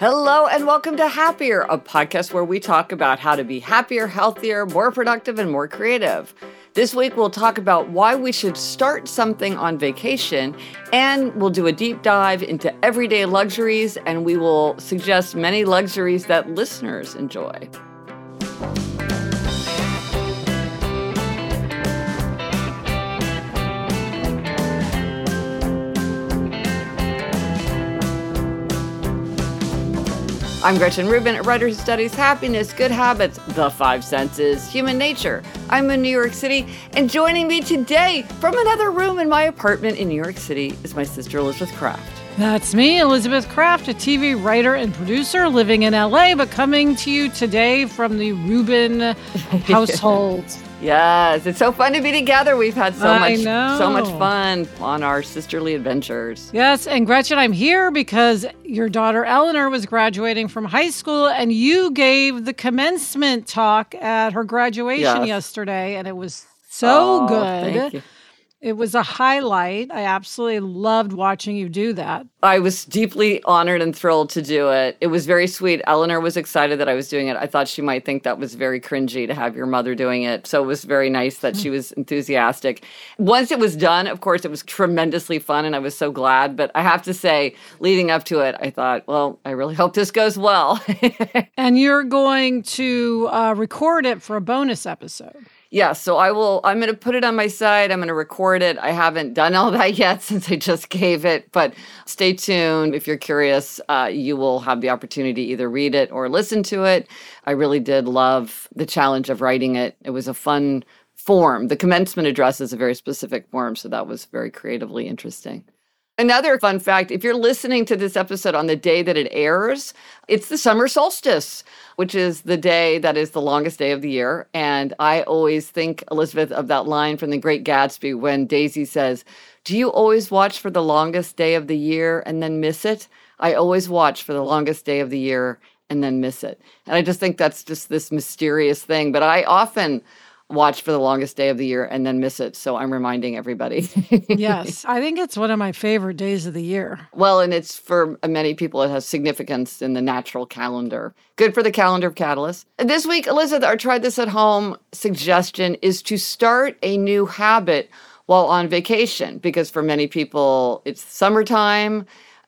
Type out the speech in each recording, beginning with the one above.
Hello, and welcome to Happier, a podcast where we talk about how to be happier, healthier, more productive, and more creative. This week, we'll talk about why we should start something on vacation, and we'll do a deep dive into everyday luxuries, and we will suggest many luxuries that listeners enjoy. I'm Gretchen Rubin, a writer who studies happiness, good habits, the five senses, human nature. I'm in New York City, and joining me today from another room in my apartment in New York City is my sister Elizabeth Craft. That's me, Elizabeth Craft, a TV writer and producer living in LA, but coming to you today from the Rubin household. Yes, it's so fun to be together. We've had so I much know. so much fun on our sisterly adventures. Yes, and Gretchen, I'm here because your daughter Eleanor was graduating from high school and you gave the commencement talk at her graduation yes. yesterday and it was so oh, good. It was a highlight. I absolutely loved watching you do that. I was deeply honored and thrilled to do it. It was very sweet. Eleanor was excited that I was doing it. I thought she might think that was very cringy to have your mother doing it. So it was very nice that she was enthusiastic. Once it was done, of course, it was tremendously fun and I was so glad. But I have to say, leading up to it, I thought, well, I really hope this goes well. and you're going to uh, record it for a bonus episode yeah, so I will, I'm going to put it on my side. I'm going to record it. I haven't done all that yet since I just gave it, but stay tuned. If you're curious, uh, you will have the opportunity either read it or listen to it. I really did love the challenge of writing it. It was a fun form. The commencement address is a very specific form, so that was very creatively interesting. Another fun fact if you're listening to this episode on the day that it airs, it's the summer solstice, which is the day that is the longest day of the year. And I always think, Elizabeth, of that line from The Great Gatsby when Daisy says, Do you always watch for the longest day of the year and then miss it? I always watch for the longest day of the year and then miss it. And I just think that's just this mysterious thing. But I often watch for the longest day of the year and then miss it. So I'm reminding everybody. yes, I think it's one of my favorite days of the year. Well, and it's for many people, it has significance in the natural calendar. Good for the calendar of Catalyst. This week, Elizabeth, our Try This at Home suggestion is to start a new habit while on vacation, because for many people, it's summertime.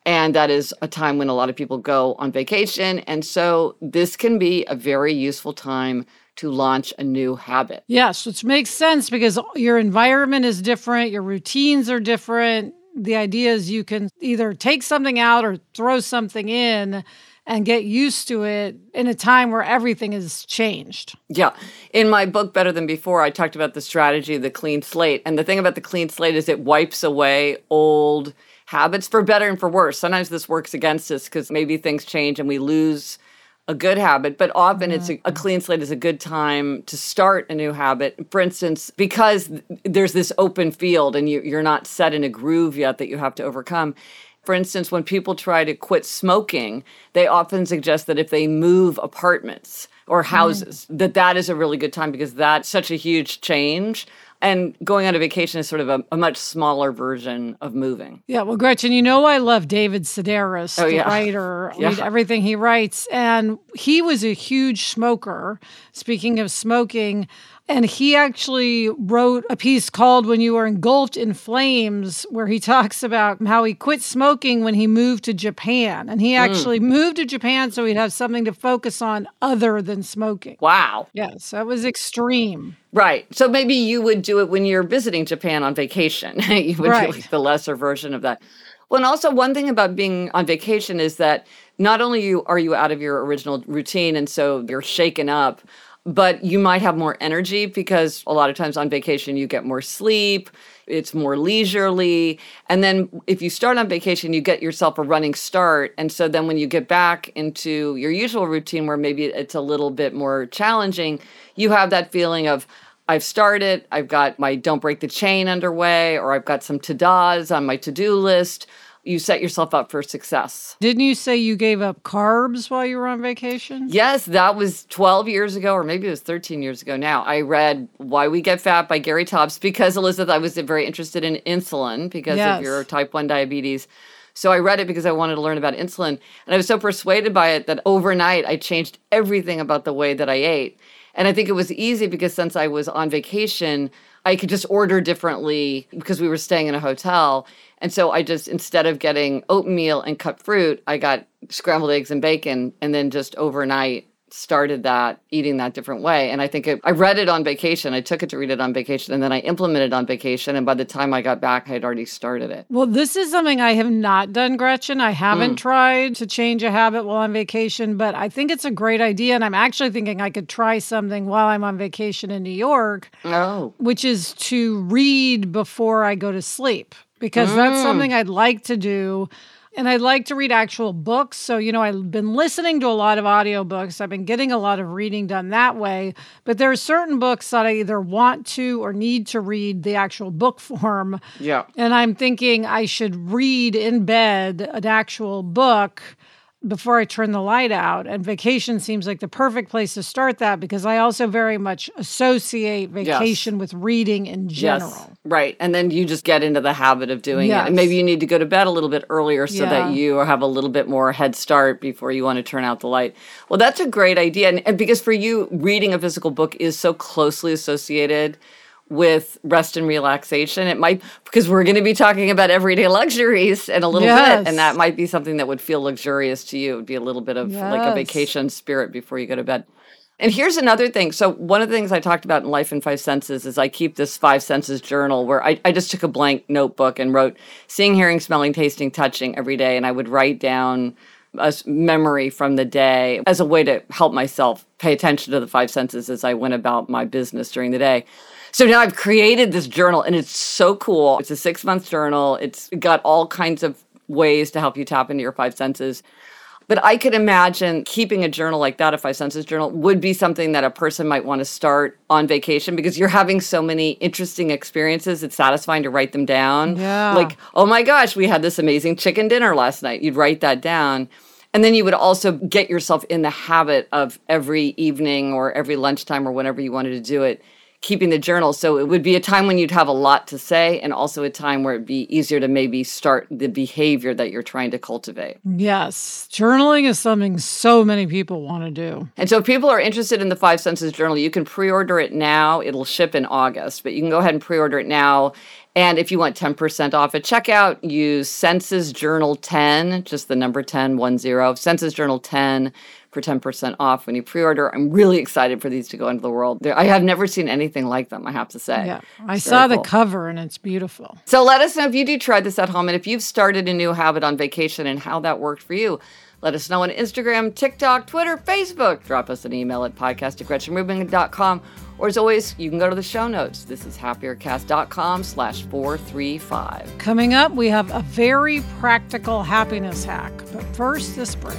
And that is a time when a lot of people go on vacation. And so this can be a very useful time to launch a new habit. Yes, which makes sense because your environment is different, your routines are different. The idea is you can either take something out or throw something in and get used to it in a time where everything is changed. Yeah. In my book, Better Than Before, I talked about the strategy of the clean slate. And the thing about the clean slate is it wipes away old habits for better and for worse. Sometimes this works against us because maybe things change and we lose a good habit, but often it's a, a, clean slate is a good time to start a new habit. For instance, because there's this open field and you, you're not set in a groove yet that you have to overcome. For instance, when people try to quit smoking, they often suggest that if they move apartments or houses, mm. that that is a really good time because that's such a huge change and going on a vacation is sort of a, a, much smaller version of moving. Yeah, well, Gretchen, you know I love David Sedaris, oh, the yeah. writer. Yeah. read everything he writes, and he was a huge smoker. Speaking of smoking, and he actually wrote a piece called When You Were Engulfed in Flames, where he talks about how he quit smoking when he moved to Japan. And he actually mm. moved to Japan so he'd have something to focus on other than smoking. Wow. Yes, that was extreme. Right. So maybe you would do it when you're visiting Japan on vacation. you would right. do like the lesser version of that. Well, and also one thing about being on vacation is that not only you are you out of your original routine and so you're shaken up, but you might have more energy because a lot of times on vacation you get more sleep, it's more leisurely. And then if you start on vacation, you get yourself a running start. And so then when you get back into your usual routine where maybe it's a little bit more challenging, you have that feeling of, I've started, I've got my don't break the chain underway, or I've got some to-dos on my to-do list. You set yourself up for success. Didn't you say you gave up carbs while you were on vacation? Yes, that was 12 years ago, or maybe it was 13 years ago now. I read Why We Get Fat by Gary Taubes because, Elizabeth, I was very interested in insulin because yes. of your type 1 diabetes. So I read it because I wanted to learn about insulin. And I was so persuaded by it that overnight I changed everything about the way that I ate. And I think it was easy because since I was on vacation, I could just order differently because we were staying in a hotel. And so I just, instead of getting oatmeal and cut fruit, I got scrambled eggs and bacon and then just overnight started that eating that different way. And i think it, i read it on vacation. I took it to read it on vacation and then i implemented on vacation. And by the time i got back i had already started it. Well this is something i have not done gretchen. I haven't Mm. tried to change a habit while on vacation but i think it's a great idea. And i'm actually thinking i could try something while i'm on vacation in new york oh. which is to read before i go to sleep because that's Mm. something i'd like to do and I like to read actual books. So, you know, I've been listening to a lot of audiobooks. I've been getting a lot of reading done that way. But there are certain books that I either want to or need to read the actual book form. yeah And I'm thinking I should read in bed an actual book before I turn the light out. And vacation seems like the perfect place to start that because I also very much associate vacation with reading in general. Yes, right. And then you just get into the habit of doing it. And maybe you need to go to bed a little bit earlier so Yeah. that you have a little bit more head start before you want to turn out the light. Well, that's a great idea. And, and because for you, reading a physical book is so closely associated with rest and relaxation. It might, because we're going to be talking about everyday luxuries in a little Yes. bit. And that might be something that would feel luxurious to you. It would be a little bit of like a vacation spirit before you go to bed. And here's another thing. So, one of the things I talked about in Life in Five Senses is I keep this five senses journal where I, I just took a blank notebook and wrote seeing, hearing, smelling, tasting, touching every day. And I would write down a memory from the day as a way to help myself pay attention to the five senses as I went about my business during the day. So now I've created this journal and it's so cool. It's a six month journal, it's got all kinds of ways to help you tap into your five senses. But I could imagine keeping a journal like that, a five senses journal, would be something that a person might want to start on vacation because you're having so many interesting experiences. It's satisfying to write them down. Yeah. Like, oh my gosh, we had this amazing chicken dinner last night. You'd write that down. And then you would also get yourself in the habit of every evening or every lunchtime or whenever you wanted to do it, keeping the journal. So it would be a time when you'd have a lot to say and also a time where it'd be easier to maybe start the behavior that you're trying to cultivate. Yes. Journaling is something so many people want to do. And so if people are interested in the Five Senses Journal, you can pre-order it now. It'll ship in August, but you can go ahead and pre-order it now. And if you want 10% off at checkout, use Senses Journal 10, just the number 10, 1 0, Senses Journal 10 for 10% off when you pre-order. I'm really excited for these to go into the world. They're, I have never seen anything like them, I have to say. Yeah. I It's saw the cool. cover and it's beautiful. So let us know if you do try this at home and if you've started a new habit on vacation and how that worked for you. Let us know on Instagram, TikTok, Twitter, Facebook. Drop us an email at podcast at gretchenrubin.com. Or as always, you can go to the show notes. This is happiercast.com slash 435. Coming up, we have a very practical happiness hack. But first, this break.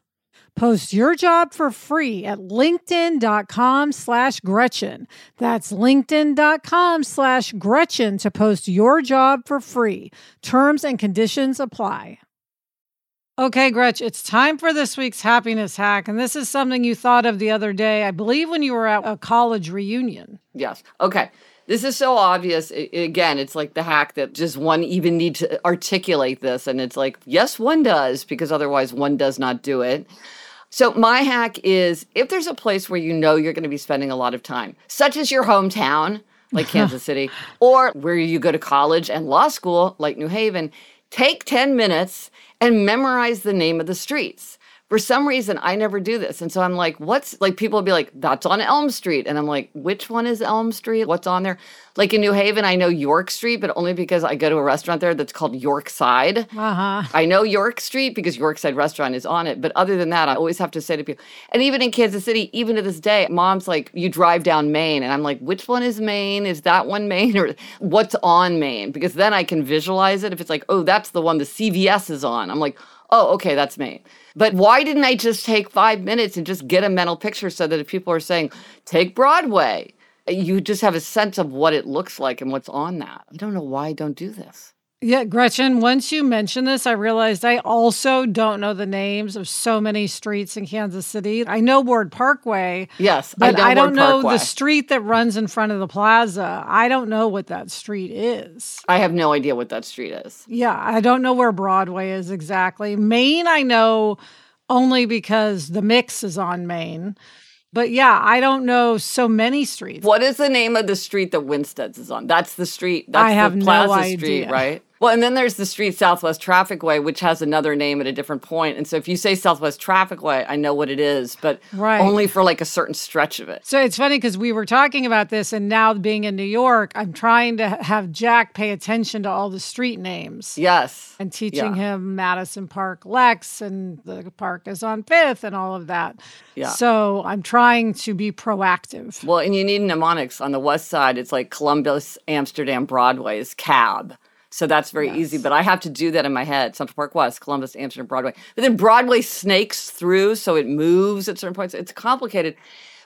Post your job for free at linkedin.com slash Gretchen. That's linkedin.com slash Gretchen to post your job for free. Terms and conditions apply. Okay, Gretch, it's time for this week's happiness hack. And this is something you thought of the other day, I believe, when you were at a college reunion. Yes. Okay. This is so obvious. Again, it's like the hack that just one even need to articulate this. And it's like, yes, one does, because otherwise one does not do it. So, my hack is if there's a place where you know you're going to be spending a lot of time, such as your hometown, like Kansas City, or where you go to college and law school, like New Haven, take 10 minutes and memorize the name of the streets for some reason I never do this. And so I'm like, what's like people will be like, that's on Elm Street. And I'm like, which one is Elm Street? What's on there? Like in New Haven, I know York Street, but only because I go to a restaurant there that's called Yorkside. Uh-huh. I know York Street because Yorkside restaurant is on it. But other than that, I always have to say to people, and even in Kansas City, even to this day, mom's like, you drive down Main. And I'm like, which one is Main? Is that one Main? Or what's on Main? Because then I can visualize it. If it's like, oh, that's the one the CVS is on. I'm like, oh, okay, that's me. But why didn't I just take five minutes and just get a mental picture so that if people are saying, take Broadway, you just have a sense of what it looks like and what's on that. I don't know why I don't do this. Yeah, Gretchen, once you mentioned this, I realized I also don't know the names of so many streets in Kansas City. I know Ward Parkway. Yes, but I, I don't know the street that runs in front of the plaza. I don't know what that street is. I have no idea what that street is. Yeah, I don't know where Broadway is exactly. Main, I know only because the mix is on Main. But yeah, I don't know so many streets. What is the name of the street that Winstead's is on? That's the street. That's I have the Plaza no idea. Street, right? Well, and then there's the street Southwest Traffic Way, which has another name at a different point. And so if you say Southwest Traffic Way, I know what it is, but right. only for like a certain stretch of it. So it's funny because we were talking about this, and now being in New York, I'm trying to have Jack pay attention to all the street names. Yes. And teaching yeah. him Madison Park Lex and the park is on Fifth and all of that. Yeah. So I'm trying to be proactive. Well, and you need mnemonics on the west side. It's like Columbus, Amsterdam, Broadway is cab. So that's very yes. easy. But I have to do that in my head. Central Park West, Columbus, Amsterdam, Broadway. But then Broadway snakes through, so it moves at certain points. It's complicated.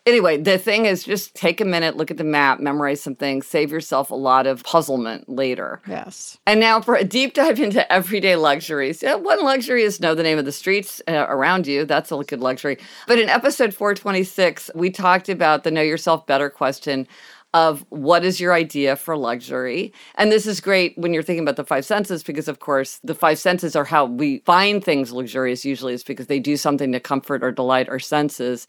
Anyway, the thing is just take a minute, look at the map, memorize some things, save yourself a lot of puzzlement later. Yes. And now for a deep dive into everyday luxuries. One luxury is know the name of the streets uh, around you. That's a good luxury. But in episode 426, we talked about the know yourself better question of what is your idea for luxury. And this is great when you're thinking about the five senses, because of course, the five senses are how we find things luxurious, usually, is because they do something to comfort or delight our senses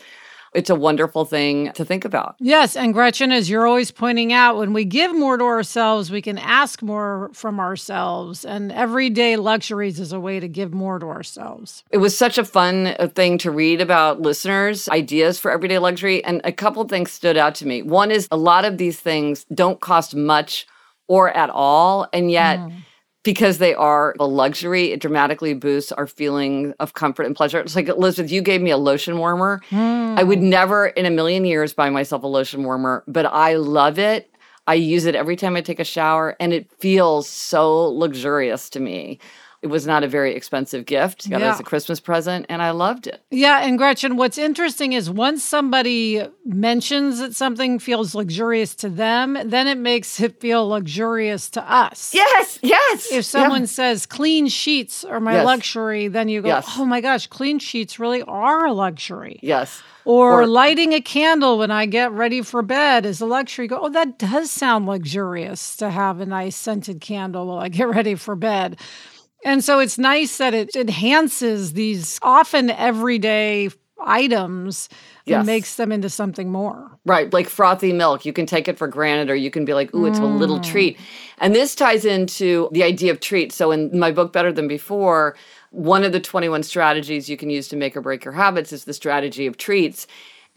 it's a wonderful thing to think about. Yes. And Gretchen, as you're always pointing out, when we give more to ourselves, we can ask more from ourselves. And everyday luxuries is a way to give more to ourselves. It was such a fun uh, thing to read about listeners' ideas for everyday luxury. And a couple things stood out to me. One is a lot of these things don't cost much or at all. And yet, mm because they are a luxury, it dramatically boosts our feeling of comfort and pleasure. It's like Elizabeth, you gave me a lotion warmer. Mm. I would hmm. never in a million years buy myself a lotion warmer, but I love it. I use it every time I take a shower and it feels so luxurious to me. It was not a very expensive gift. Got yeah. it as a Christmas present, and I loved it. Yeah, and Gretchen, what's interesting is once somebody mentions that something feels luxurious to them, then it makes it feel luxurious to us. Yes, yes. If someone yeah. says clean sheets are my yes. luxury, then you go, yes. oh my gosh, clean sheets really are a luxury. Yes. Or, or, lighting a candle when I get ready for bed is a luxury. Go, oh, that does sound luxurious to have a nice scented candle while I get ready for bed. And so it's nice that it enhances these often everyday items yes. and makes them into something more. Right, like frothy milk. You can take it for granted or you can be like, ooh, it's mm. a little mm. treat. And this ties into the idea of treats. So in my book, Better Than Before, one of the 21 strategies you can use to make or break your habits is the strategy of treats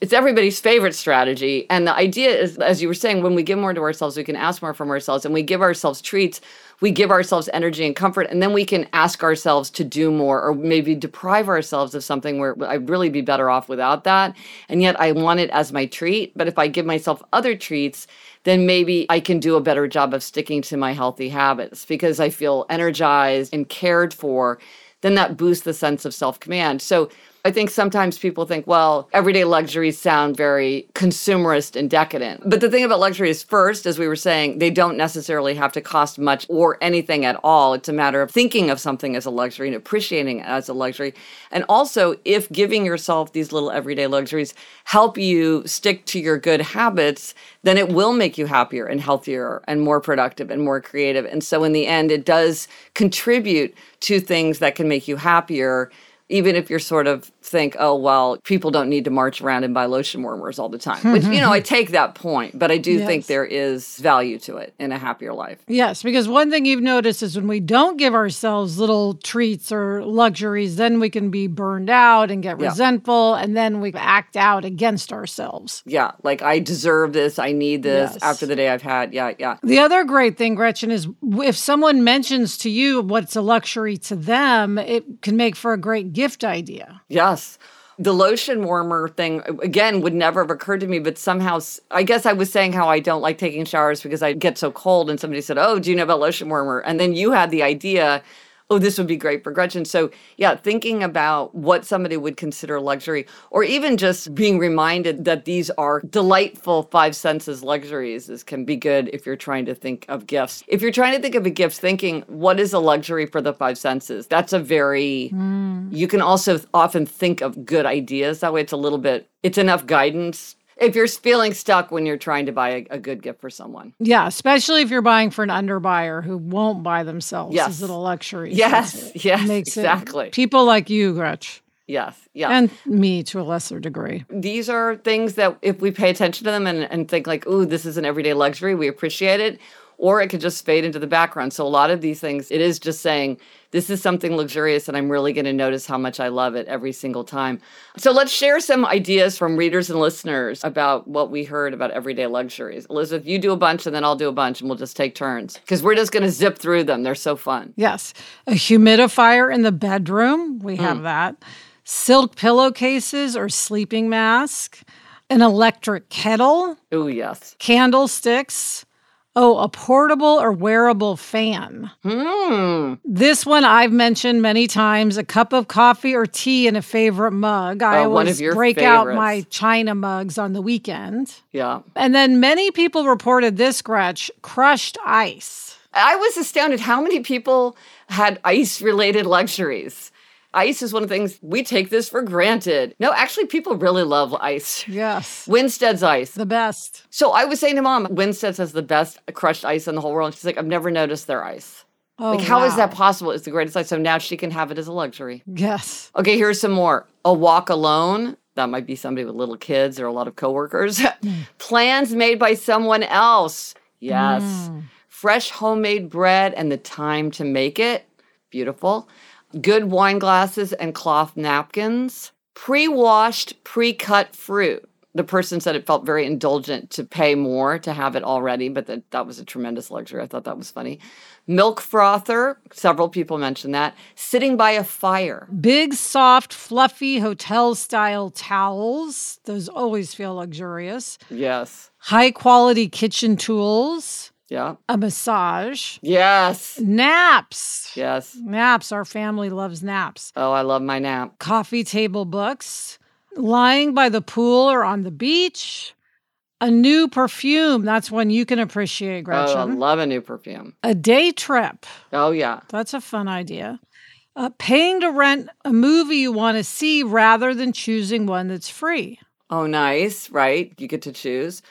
it's everybody's favorite strategy. And the idea is, as you were saying, when we give more to ourselves, we can ask more from ourselves and we give ourselves treats, we give ourselves energy and comfort, and then we can ask ourselves to do more or maybe deprive ourselves of something where I'd really be better off without that. And yet I want it as my treat. But if I give myself other treats, then maybe I can do a better job of sticking to my healthy habits because I feel energized and cared for. Then that boosts the sense of self command. So I think sometimes people think, well, everyday luxuries sound very consumerist and decadent. But the thing about luxury is, first, as we were saying, they don't necessarily have to cost much or anything at all. It's a matter of thinking of something as a luxury and appreciating it as a luxury. And also, if giving yourself these little everyday luxuries help you stick to your good habits, then it will make you happier and healthier and more productive and more creative. And so, in the end, it does contribute to things that can make you happier even if you're sort of think, oh, well, people don't need to march around and buy lotion warmers all the time. Which, you know, I take that point, but I do yes. think there is value to it in a happier life. Yes, because one thing you've noticed is when we don't give ourselves little treats or luxuries, then we can be burned out and get yeah. resentful, and then we act out against ourselves. Yeah, like I deserve this, I need this yes. after the day I've had. Yeah, yeah. The other great thing, Gretchen, is if someone mentions to you what's a luxury to them, it can make for a great gift idea. Yes. The lotion warmer thing, again, would never have occurred to me, but somehow, I guess I was saying how I don't like taking showers because I get so cold. And somebody said, Oh, do you know about lotion warmer? And then you had the idea oh, this would be great for Gretchen. So, yeah, thinking about what somebody would consider luxury, or even just being reminded that these are delightful five senses luxuries, is, can be good if you're trying to think of gifts. If you're trying to think of a gift, thinking what is a luxury for the five senses, that's a very, mm. you can also often think of good ideas. That way, it's a little bit, it's enough guidance if you're feeling stuck when you're trying to buy a, a, good gift for someone. Yeah, especially if you're buying for an underbuyer who won't buy themselves yes. these little luxuries. Yes, yes, makes exactly. It, people like you, Gretch. Yes, yeah. And me to a lesser degree. These are things that if we pay attention to them and, and think like, ooh, this is an everyday luxury, we appreciate it or it could just fade into the background. So a lot of these things, it is just saying, this is something luxurious and I'm really going to notice how much I love it every single time. So let's share some ideas from readers and listeners about what we heard about everyday luxuries. Elizabeth, you do a bunch and then I'll do a bunch and we'll just take turns because we're just going to zip through them. They're so fun. Yes. A humidifier in the bedroom. We have mm. that. Silk pillowcases or sleeping mask. An electric kettle. Oh, yes. Candlesticks Oh, a portable or wearable fan. Hmm. This one I've mentioned many times. A cup of coffee or tea in a favorite mug. I oh, always break favorites. out my china mugs on the weekend. Yeah. And then many people reported this, Gretch, crushed ice. I was astounded how many people had ice related luxuries. Ice is one of the things we take this for granted. No, actually, people really love ice. Yes. Winstead's ice. The best. So I was saying to mom, Winstead's has the best crushed ice in the whole world. And she's like, I've never noticed their ice. Oh, like, how is wow. that possible? It's the greatest ice. So now she can have it as a luxury. Yes. Okay, here's some more. A walk alone. That might be somebody with little kids or a lot of coworkers. Plans made by someone else. Yes. Mm. Fresh homemade bread and the time to make it. Beautiful. Good wine glasses and cloth napkins. Pre washed, pre cut fruit. The person said it felt very indulgent to pay more to have it already, but that, that was a tremendous luxury. I thought that was funny. Milk frother. Several people mentioned that. Sitting by a fire. Big, soft, fluffy hotel style towels. Those always feel luxurious. Yes. High quality kitchen tools. Yeah. A massage. Yes. Naps. Yes. Naps. Our family loves naps. Oh, I love my nap. Coffee table books. Lying by the pool or on the beach. A new perfume. That's one you can appreciate, Oh, I love a new perfume. a day trip. Oh, yeah. That's a fun idea. Uh, paying to rent a movie you want to see rather than choosing one that's free. Oh, nice. Right. You get to choose.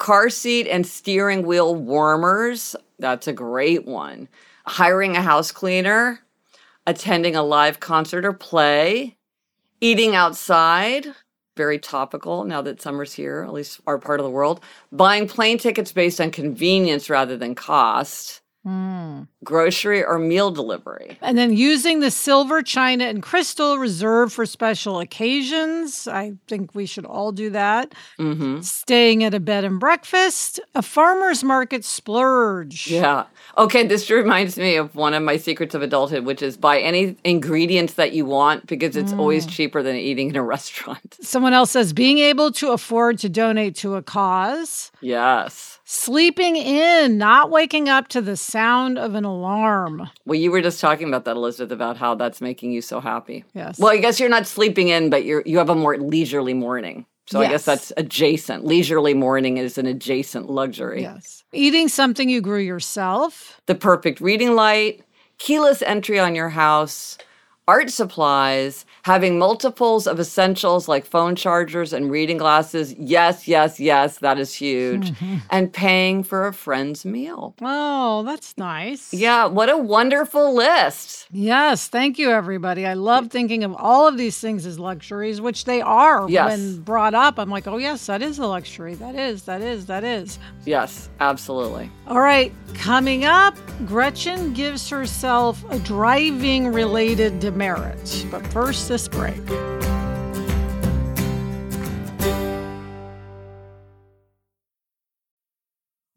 Car seat and steering wheel warmers. That's a great one. Hiring a house cleaner. Attending a live concert or play. Eating outside. Very topical now that summer's here, at least our part of the world. Buying plane tickets based on convenience rather than cost. Grocery or meal delivery. And then using the silver, china, and crystal reserved for special occasions. I think we should all do that. Mm-hmm. Staying at a bed and breakfast, a farmer's market splurge. Yeah. Okay, this reminds me of one of my secrets of adulthood, which is buy any ingredients that you want because it's always cheaper than eating in a restaurant. Someone else says being able to afford to donate to a cause. Yes. Sleeping in, not waking up to the sound of an alarm. Well, you were just talking about that, Elizabeth, about how that's making you so happy. Yes. Well, I guess you're not sleeping in, but you're you have a more leisurely morning. So I guess that's adjacent. Leisurely morning is an adjacent luxury. Yes. Eating something you grew yourself. The perfect reading light, keyless entry on your house, art supplies, having multiples of essentials like phone chargers and reading glasses. Yes, yes, yes, that is huge. and paying for a friend's meal. Oh, that's nice. Yeah, what a wonderful list. Yes, thank you, everybody. I love thinking of all of these things as luxuries, which they are Yes. when brought up. I'm like, oh, yes, that is a luxury. That is, that is, that is. Yes, absolutely. All right, coming up, Gretchen gives herself a driving related demerit. But first, this break.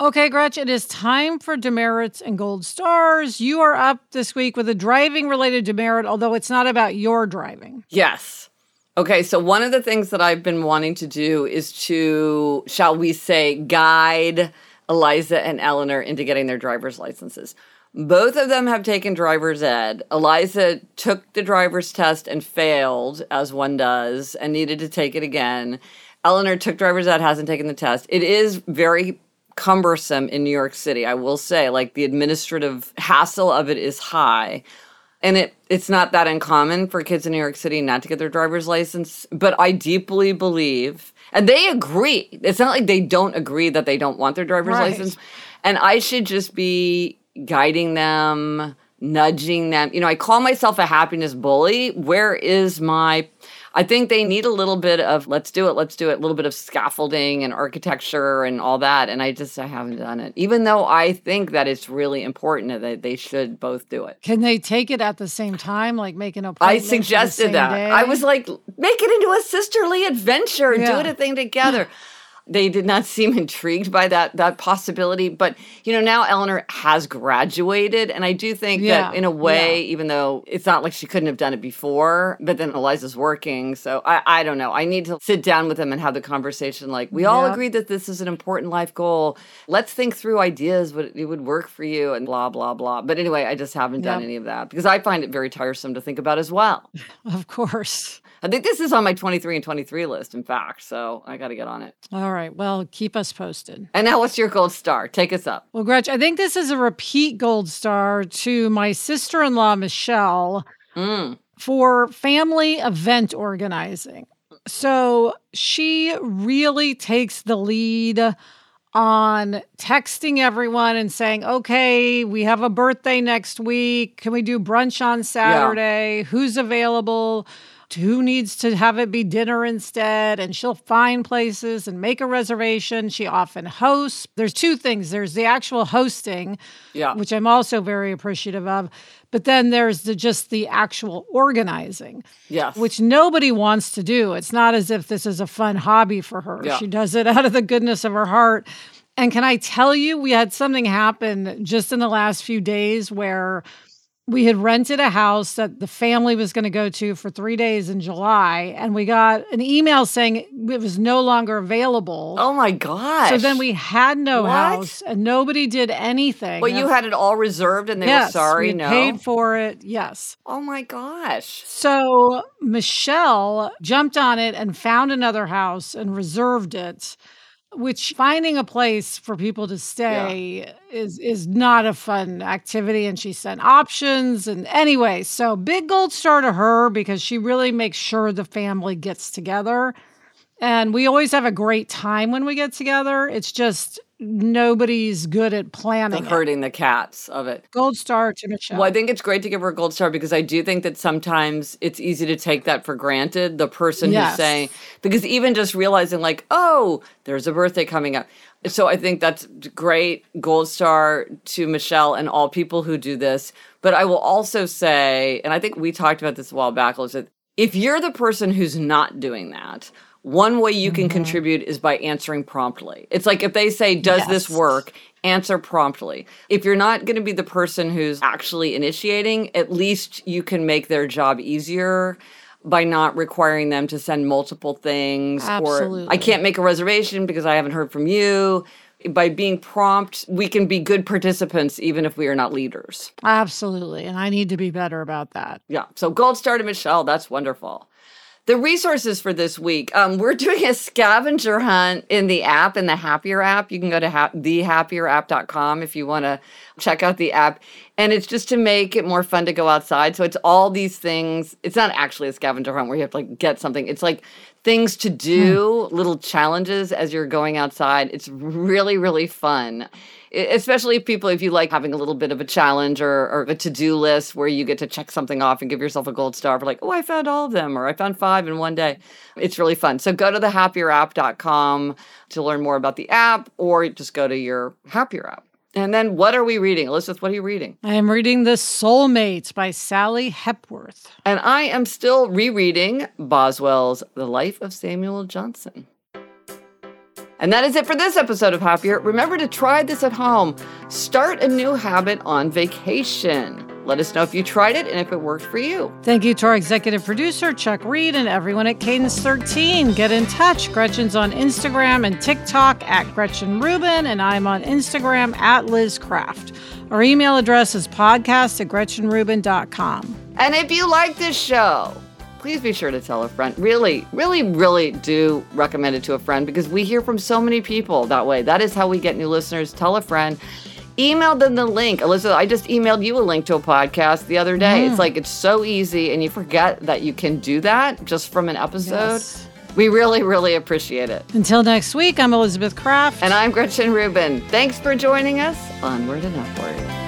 Okay, Gretch, it is time for demerits and gold stars. You are up this week with a driving related demerit, although it's not about your driving. Yes. Okay, so one of the things that I've been wanting to do is to, shall we say, guide Eliza and Eleanor into getting their driver's licenses. Both of them have taken driver's ed. Eliza took the driver's test and failed, as one does, and needed to take it again. Eleanor took driver's ed, hasn't taken the test. It is very cumbersome in New York City, I will say. Like the administrative hassle of it is high. And it it's not that uncommon for kids in New York City not to get their driver's license, but I deeply believe and they agree. It's not like they don't agree that they don't want their driver's Right. license. And I should just be guiding them, nudging them. You know, I call myself a happiness bully. Where is my I think they need a little bit of let's do it, let's do it, a little bit of scaffolding and architecture and all that. And I just I haven't done it. Even though I think that it's really important that they should both do it. Can they take it at the same time, like make an I appointment? the suggested that. day? I was like, make it into a sisterly adventure, Yeah. do it a thing together. they did not seem intrigued by that that possibility, but you know now Eleanor has graduated, and I do think Yeah, that in a way, even though it's not like she couldn't have done it before, but then Eliza's working, so I I don't know. I need to sit down with them and have the conversation. Like we all Yep. agree that this is an important life goal. Let's think through ideas, what it would work for you, and blah blah blah. But anyway, I just haven't done any of that because I find it very tiresome to think about as well. Of course. I think this is on my 23 and 23 list, in fact. So I got to get on it. All right. Well, keep us posted. And now, what's your gold star? Take us up. Well, Gretch, I think this is a repeat gold star to my sister in law, Michelle, Mm. for family event organizing. So she really takes the lead on texting everyone and saying, okay, we have a birthday next week. Can we do brunch on Saturday? Who's available? Who needs to have it be dinner instead? And she'll find places and make a reservation. She often hosts. There's two things there's the actual hosting, Yeah. which I'm also very appreciative of. But then there's the, just the actual organizing Yes. which nobody wants to do. It's not as if this is a fun hobby for her. Yeah. She does it out of the goodness of her heart. And can I tell you, we had something happen just in the last few days where we had rented a house that the family was going to go to for three days in July, and we got an email saying it was no longer available. oh my god! so then we had no What? house, and nobody did anything. Well, you had it all reserved and they yes, were sorry. we no. paid for it. Yes. oh my gosh. So Michelle jumped on it and found another house and reserved it, which finding a place for people to stay is is not a fun activity. And she sent options. And anyway, so big gold star to her because she really makes sure the family gets together. And we always have a great time when we get together. It's just nobody's good at The planning. it. hurting the cats of it. Gold star to Michelle. Well, I think it's great to give her a gold star because I do think that sometimes it's easy to take that for granted. The person Yes. who's saying, because even just realizing, like, oh, there's a birthday coming up. So I think that's great. Gold star to Michelle and all people who do this. But I will also say, and I think we talked about this a while back, is that if you're the person who's not doing that, one way you can Mm-hmm. contribute is by answering promptly. It's like if they say, Does this work? Answer promptly. If you're not going to be the person who's actually initiating, at least you can make their job easier by not requiring them to send multiple things or I can't make a reservation because I haven't heard from you. By being prompt, we can be good participants even if we are not leaders. Absolutely. And I need to be better about that. Yeah. So gold star to Michelle. That's wonderful. The resources for this week, um, we're doing a scavenger hunt in the app, in the Happier app. You can go to ha- thehappierApp.com if you want to check out the app. And it's just to make it more fun to go outside. So it's all these things. It's not actually a scavenger hunt where you have to like get something. It's like things to do, hmm. little challenges as you're going outside. It's really, really fun. Especially people, if you like having a little bit of a challenge or, or a to do list where you get to check something off and give yourself a gold star for, like, oh, I found all of them, or I found five in one day. It's really fun. So go to the happierapp.com to learn more about the app, or just go to your Happier app. And then what are we reading? Elizabeth, what are you reading? I am reading The Soulmates by Sally Hepworth. And I am still rereading Boswell's The Life of Samuel Johnson. And that is it for this episode of Happier. Remember to try this at home. Start a new habit on vacation. Let us know if you tried it and if it worked for you. Thank you to our executive producer, Chuck Reed, and everyone at Cadence 13. Get in touch. Gretchen's on Instagram and TikTok at Gretchen Rubin, and I'm on Instagram at Liz Craft. Our email address is podcast at GretchenRubin.com. And if you like this show, please be sure to tell a friend. Really, really, really do recommend it to a friend because we hear from so many people that way. That is how we get new listeners. Tell a friend email them the link. Elizabeth, I just emailed you a link to a podcast the other day. Mm. It's like it's so easy, and you forget that you can do that just from an episode. Yes. We really, really appreciate it. Until next week, I'm Elizabeth Craft. And I'm Gretchen Rubin. Thanks for joining us. Onward and upward.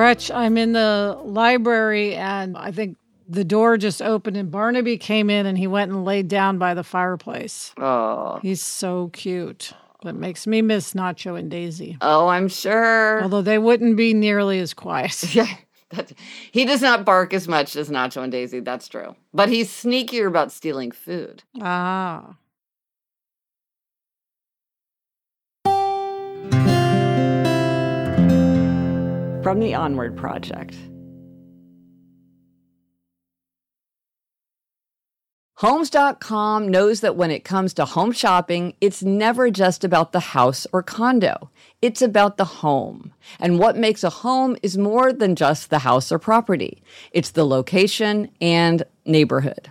Gretch, I'm in the library and I think the door just opened and Barnaby came in and he went and laid down by the fireplace. Oh. He's so cute. But makes me miss Nacho and Daisy. Oh, I'm sure. Although they wouldn't be nearly as quiet. Yeah. That, he does not bark as much as Nacho and Daisy. That's true. But he's sneakier about stealing food. Ah. From the Onward Project. Homes.com knows that when it comes to home shopping, it's never just about the house or condo. It's about the home. And what makes a home is more than just the house or property. It's the location and neighborhood.